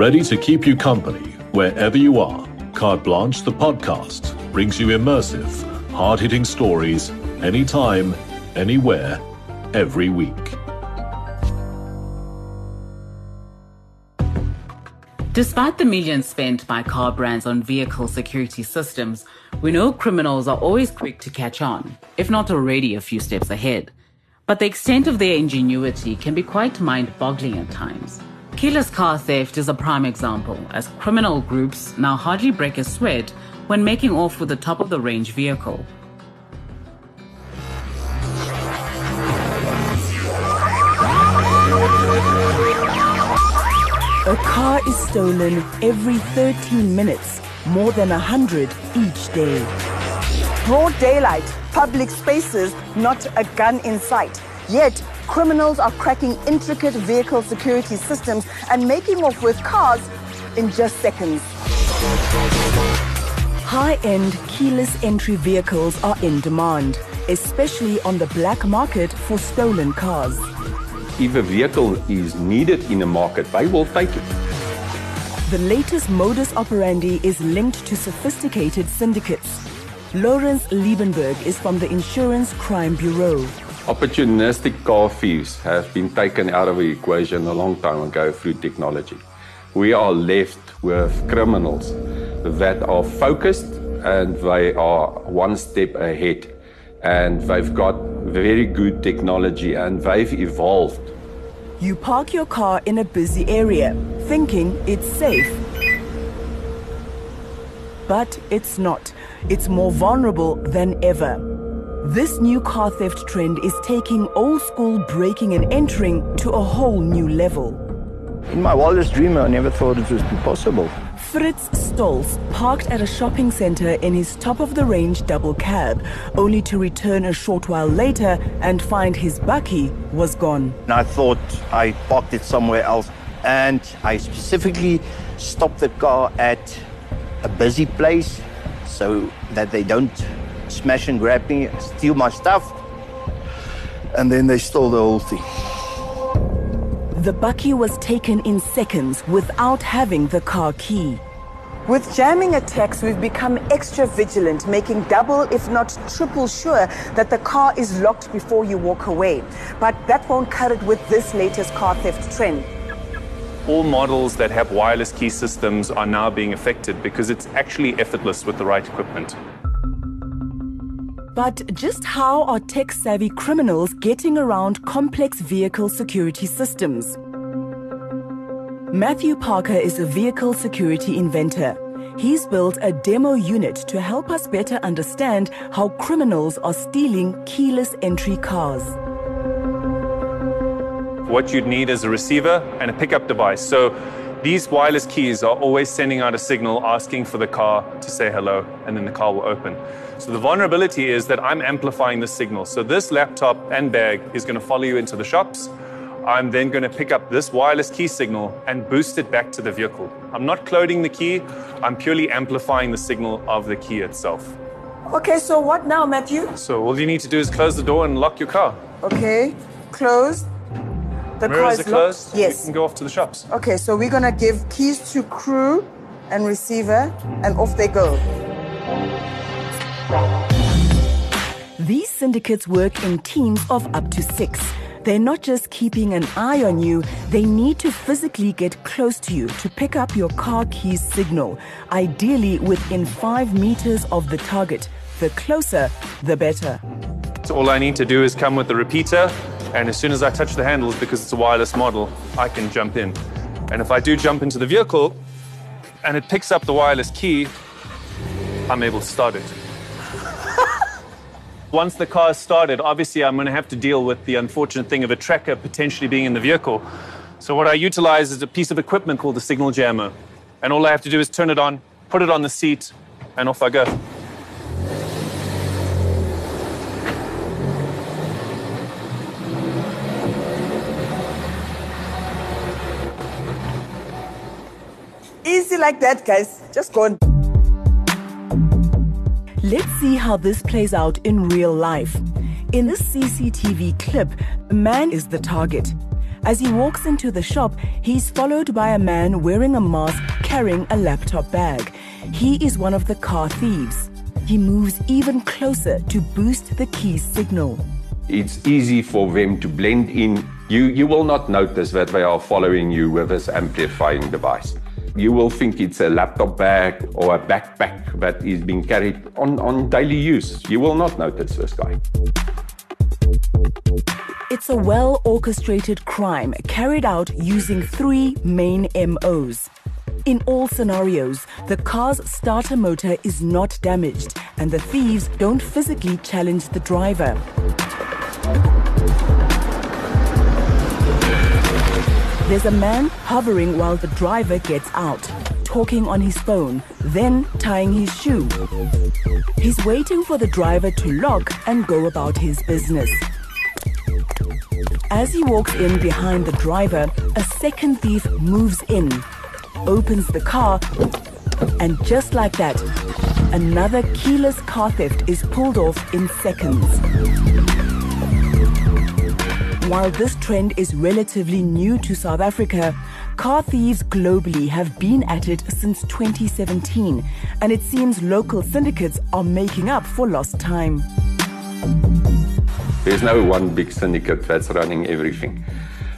Ready to keep you company wherever you are, Carte Blanche, the podcast, brings you immersive, hard hitting stories anytime, anywhere, every week. Despite the millions spent by car brands on vehicle security systems, we know criminals are always quick to catch on, if not already a few steps ahead. But the extent of their ingenuity can be quite mind boggling at times. Keyless car theft is a prime example, as criminal groups now hardly break a sweat when making off with a top of the range vehicle. A car is stolen every 13 minutes, more than 100 each day. Broad daylight, public spaces, not a gun in sight. Yet, criminals are cracking intricate vehicle security systems and making off with cars in just seconds. High end keyless entry vehicles are in demand, especially on the black market for stolen cars if a vehicle is needed in a market, they will take it. The latest modus operandi is linked to sophisticated syndicates. Lawrence Liebenberg is from the Insurance Crime Bureau. Opportunistic car thieves have been taken out of the equation a long time ago through technology. We are left with criminals that are focused and they are one step ahead and they've got very good technology and they've evolved. You park your car in a busy area, thinking it's safe. But it's not. It's more vulnerable than ever. This new car theft trend is taking old school breaking and entering to a whole new level. In my wildest dream, I never thought it would be possible. Fritz Stolz parked at a shopping center in his top of the range double cab, only to return a short while later and find his bakkie was gone. I thought I parked it somewhere else, and I specifically stopped the car at a busy place so that they don't smash and grab me, steal my stuff. And then they stole the whole thing. The bakkie was taken in seconds without having the car key. With jamming attacks, we've become extra vigilant, making double, if not triple sure that the car is locked before you walk away. But that won't cut it with this latest car theft trend. All models that have wireless key systems are now being affected because it's actually effortless with the right equipment. But just how are tech savvy criminals getting around complex vehicle security systems? Matthew Parker is a vehicle security inventor. He's built a demo unit to help us better understand how criminals are stealing keyless entry cars. What you'd need is a receiver and a pickup device. So these wireless keys are always sending out a signal asking for the car to say hello, and then the car will open. So the vulnerability is that I'm amplifying the signal. So this laptop and bag is going to follow you into the shops. I'm then going to pick up this wireless key signal and boost it back to the vehicle. I'm not cloning the key, I'm purely amplifying the signal of the key itself. Okay, so what now, Matthew? So all you need to do is close the door and lock your car. Okay, closed. The Mirrors car is closed. Locked. Yes. You can go off to the shops. Okay, so we're going to give keys to crew and receiver, and off they go. These syndicates work in teams of up to six. They're not just keeping an eye on you, they need to physically get close to you to pick up your car keys signal, ideally within five meters of the target. The closer, the better. So all I need to do is come with the repeater, and as soon as I touch the handles, because it's a wireless model, I can jump in. And if I do jump into the vehicle and it picks up the wireless key, I'm able to start it. Once the car is started, obviously I'm going to have to deal with the unfortunate thing of a tracker potentially being in the vehicle. So what I utilize is a piece of equipment called the signal jammer. And all I have to do is turn it on, put it on the seat, and off I go. Easy like that, guys. Just go. on. Let's see how this plays out in real life. In this CCTV clip, a man is the target. As he walks into the shop, he's followed by a man wearing a mask carrying a laptop bag. He is one of the car thieves. He moves even closer to boost the key's signal. It's easy for them to blend in. You, you will not notice that they are following you with this amplifying device. You will think it's a laptop bag or a backpack that is being carried on, on daily use. You will not notice this guy. It's a well orchestrated crime carried out using three main MOs. In all scenarios, the car's starter motor is not damaged and the thieves don't physically challenge the driver. There's a man hovering while the driver gets out, talking on his phone, then tying his shoe. He's waiting for the driver to lock and go about his business. As he walks in behind the driver, a second thief moves in, opens the car, and just like that, another keyless car theft is pulled off in seconds. While this trend is relatively new to South Africa, car thieves globally have been at it since 2017, and it seems local syndicates are making up for lost time. There's no one big syndicate that's running everything.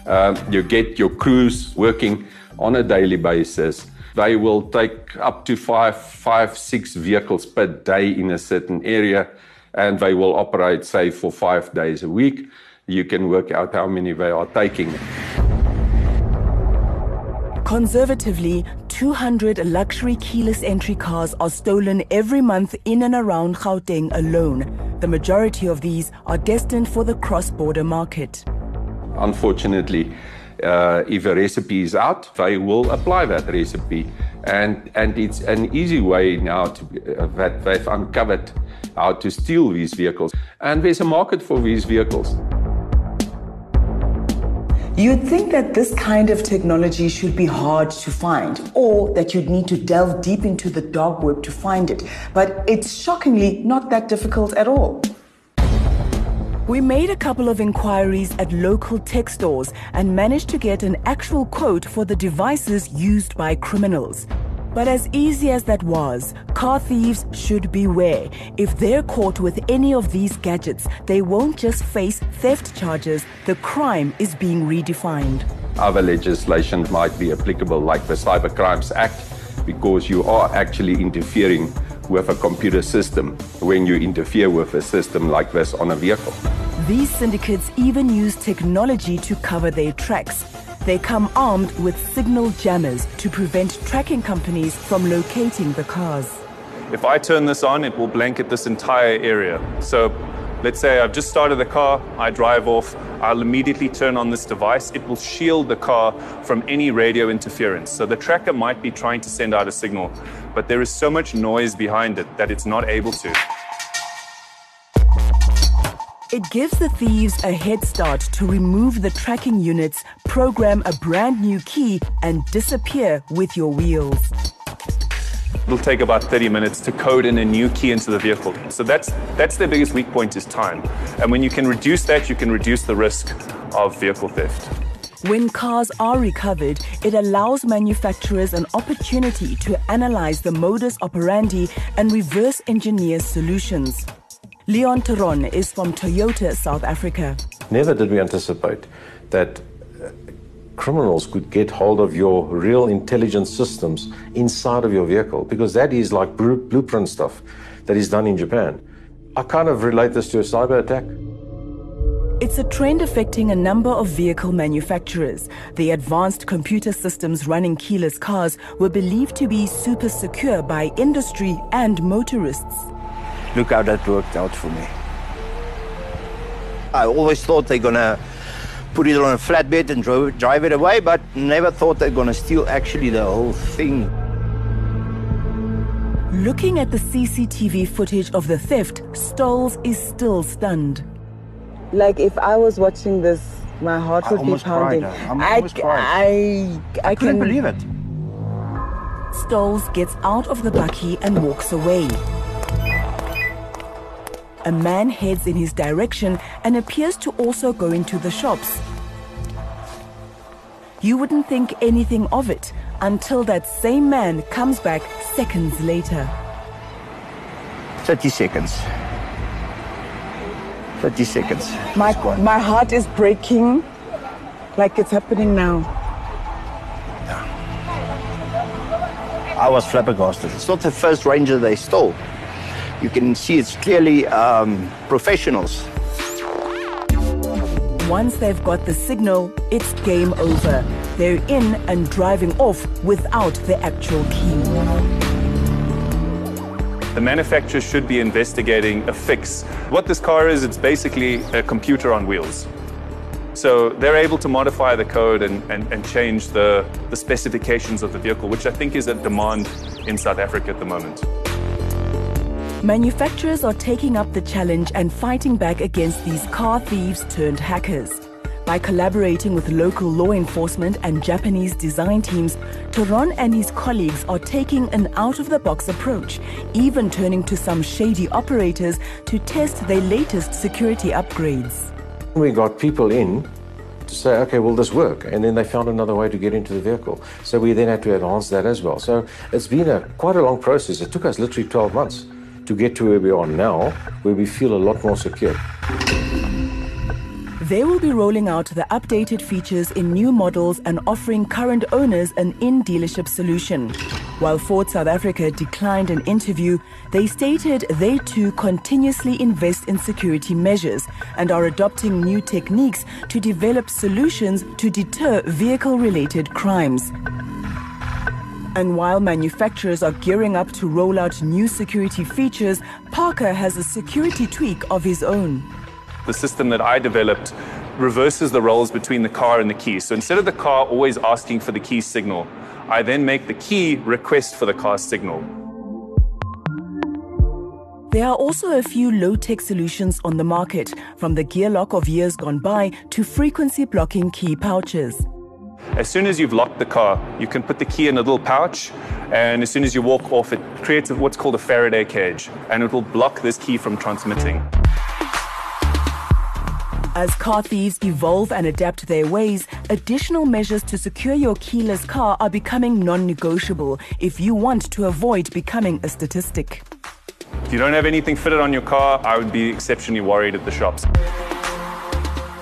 Uh, you get your crews working on a daily basis. They will take up to five, five, six vehicles per day in a certain area, and they will operate, say, for five days a week you can work out how many they are taking. Conservatively, 200 luxury keyless entry cars are stolen every month in and around Gauteng alone. The majority of these are destined for the cross border market. Unfortunately, uh, if a recipe is out, they will apply that recipe. And, and it's an easy way now to, uh, that they've uncovered how to steal these vehicles. And there's a market for these vehicles. You'd think that this kind of technology should be hard to find, or that you'd need to delve deep into the dark web to find it, but it's shockingly not that difficult at all. We made a couple of inquiries at local tech stores and managed to get an actual quote for the devices used by criminals. But as easy as that was, car thieves should beware. If they're caught with any of these gadgets, they won't just face theft charges, the crime is being redefined. Other legislation might be applicable, like the Cyber Crimes Act, because you are actually interfering with a computer system when you interfere with a system like this on a vehicle. These syndicates even use technology to cover their tracks. They come armed with signal jammers to prevent tracking companies from locating the cars. If I turn this on, it will blanket this entire area. So let's say I've just started the car, I drive off, I'll immediately turn on this device. It will shield the car from any radio interference. So the tracker might be trying to send out a signal, but there is so much noise behind it that it's not able to. It gives the thieves a head start to remove the tracking units, program a brand new key, and disappear with your wheels. It'll take about 30 minutes to code in a new key into the vehicle. So that's that's their biggest weak point is time. And when you can reduce that, you can reduce the risk of vehicle theft. When cars are recovered, it allows manufacturers an opportunity to analyze the modus operandi and reverse engineer solutions. Leon Theron is from Toyota South Africa. Never did we anticipate that uh, criminals could get hold of your real intelligence systems inside of your vehicle because that is like blueprint stuff that is done in Japan. I kind of relate this to a cyber attack. It's a trend affecting a number of vehicle manufacturers. The advanced computer systems running keyless cars were believed to be super secure by industry and motorists. Look how that worked out for me. I always thought they're gonna put it on a flatbed and drive, drive it away, but never thought they're gonna steal actually the whole thing. Looking at the CCTV footage of the theft, Stolz is still stunned. Like if I was watching this, my heart would be pounding. I, I, I, I, I couldn't can believe it. Stolz gets out of the bakkie and walks away. A man heads in his direction and appears to also go into the shops. You wouldn't think anything of it until that same man comes back seconds later. 30 seconds. 30 seconds. My, my heart is breaking like it's happening now. I was flabbergasted. It's not the first Ranger they stole. You can see it's clearly um, professionals. Once they've got the signal, it's game over. They're in and driving off without the actual key. The manufacturer should be investigating a fix. What this car is, it's basically a computer on wheels. So they're able to modify the code and, and, and change the, the specifications of the vehicle, which I think is a demand in South Africa at the moment. Manufacturers are taking up the challenge and fighting back against these car thieves turned hackers. By collaborating with local law enforcement and Japanese design teams, Theron and his colleagues are taking an out of the box approach, even turning to some shady operators to test their latest security upgrades. We got people in to say, okay, will this work? And then they found another way to get into the vehicle. So we then had to enhance that as well. So it's been a quite a long process. It took us literally 12 months to get to where we are now, where we feel a lot more secure. They will be rolling out the updated features in new models and offering current owners an in dealership solution. While Ford South Africa declined an interview, they stated they too continuously invest in security measures and are adopting new techniques to develop solutions to deter vehicle related crimes. And while manufacturers are gearing up to roll out new security features, Parker has a security tweak of his own. The system that I developed reverses the roles between the car and the key. So instead of the car always asking for the key signal, I then make the key request for the car signal. There are also a few low tech solutions on the market, from the gear lock of years gone by to frequency blocking key pouches. As soon as you've locked the car, you can put the key in a little pouch, and as soon as you walk off, it creates what's called a Faraday cage, and it will block this key from transmitting. As car thieves evolve and adapt their ways, additional measures to secure your keyless car are becoming non negotiable if you want to avoid becoming a statistic. If you don't have anything fitted on your car, I would be exceptionally worried at the shops.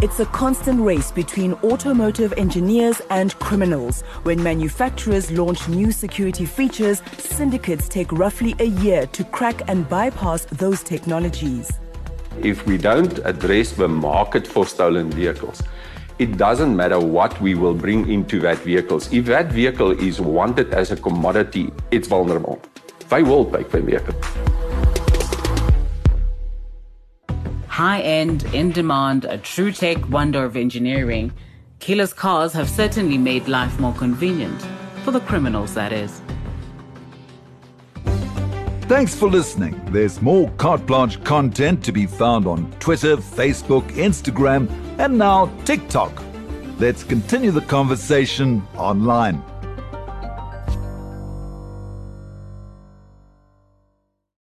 It's a constant race between automotive engineers and criminals. When manufacturers launch new security features, syndicates take roughly a year to crack and bypass those technologies. If we don't address the market for stolen vehicles, it doesn't matter what we will bring into that vehicles. If that vehicle is wanted as a commodity, it's vulnerable. They will take the vehicle. High end, in demand, a true tech wonder of engineering, keyless cars have certainly made life more convenient. For the criminals, that is. Thanks for listening. There's more Carte Blanche content to be found on Twitter, Facebook, Instagram, and now TikTok. Let's continue the conversation online.